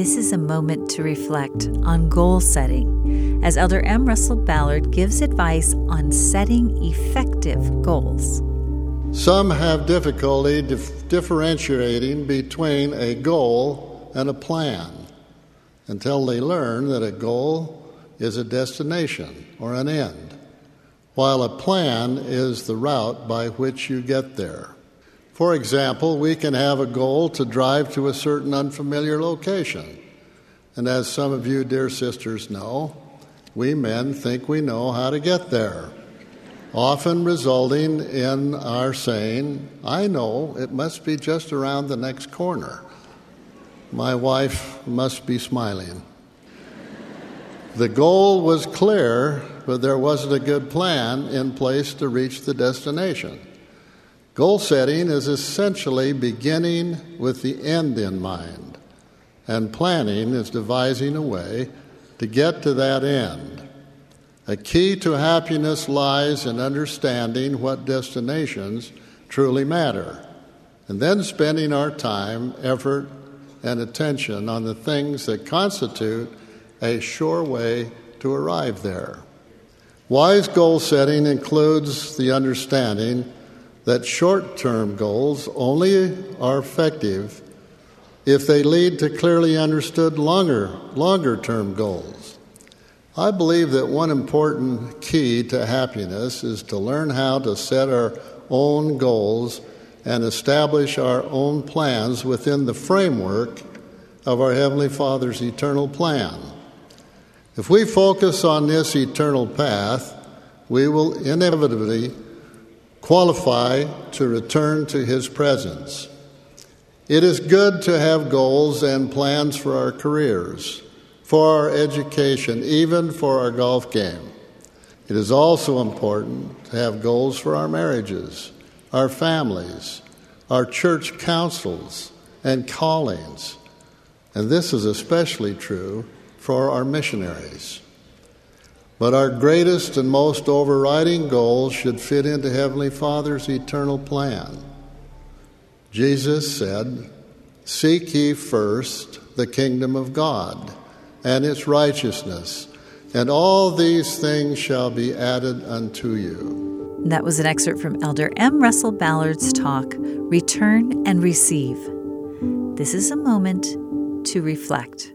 This is a moment to reflect on goal setting as Elder M. Russell Ballard gives advice on setting effective goals. Some have difficulty dif- differentiating between a goal and a plan until they learn that a goal is a destination or an end, while a plan is the route by which you get there. For example, we can have a goal to drive to a certain unfamiliar location. And as some of you, dear sisters, know, we men think we know how to get there, often resulting in our saying, I know it must be just around the next corner. My wife must be smiling. The goal was clear, but there wasn't a good plan in place to reach the destination. Goal setting is essentially beginning with the end in mind, and planning is devising a way to get to that end. A key to happiness lies in understanding what destinations truly matter, and then spending our time, effort, and attention on the things that constitute a sure way to arrive there. Wise goal setting includes the understanding that short term goals only are effective if they lead to clearly understood longer, longer term goals. I believe that one important key to happiness is to learn how to set our own goals and establish our own plans within the framework of our Heavenly Father's eternal plan. If we focus on this eternal path, we will inevitably qualify to return to His presence. It is good to have goals and plans for our careers, for our education, even for our golf game. It is also important to have goals for our marriages, our families, our church councils, and callings. And this is especially true for our missionaries. But our greatest and most overriding goals should fit into Heavenly Father's eternal plan. Jesus said, Seek ye first the kingdom of God and its righteousness, and all these things shall be added unto you. That was an excerpt from Elder M. Russell Ballard's talk, Return and Receive. This is a moment to reflect.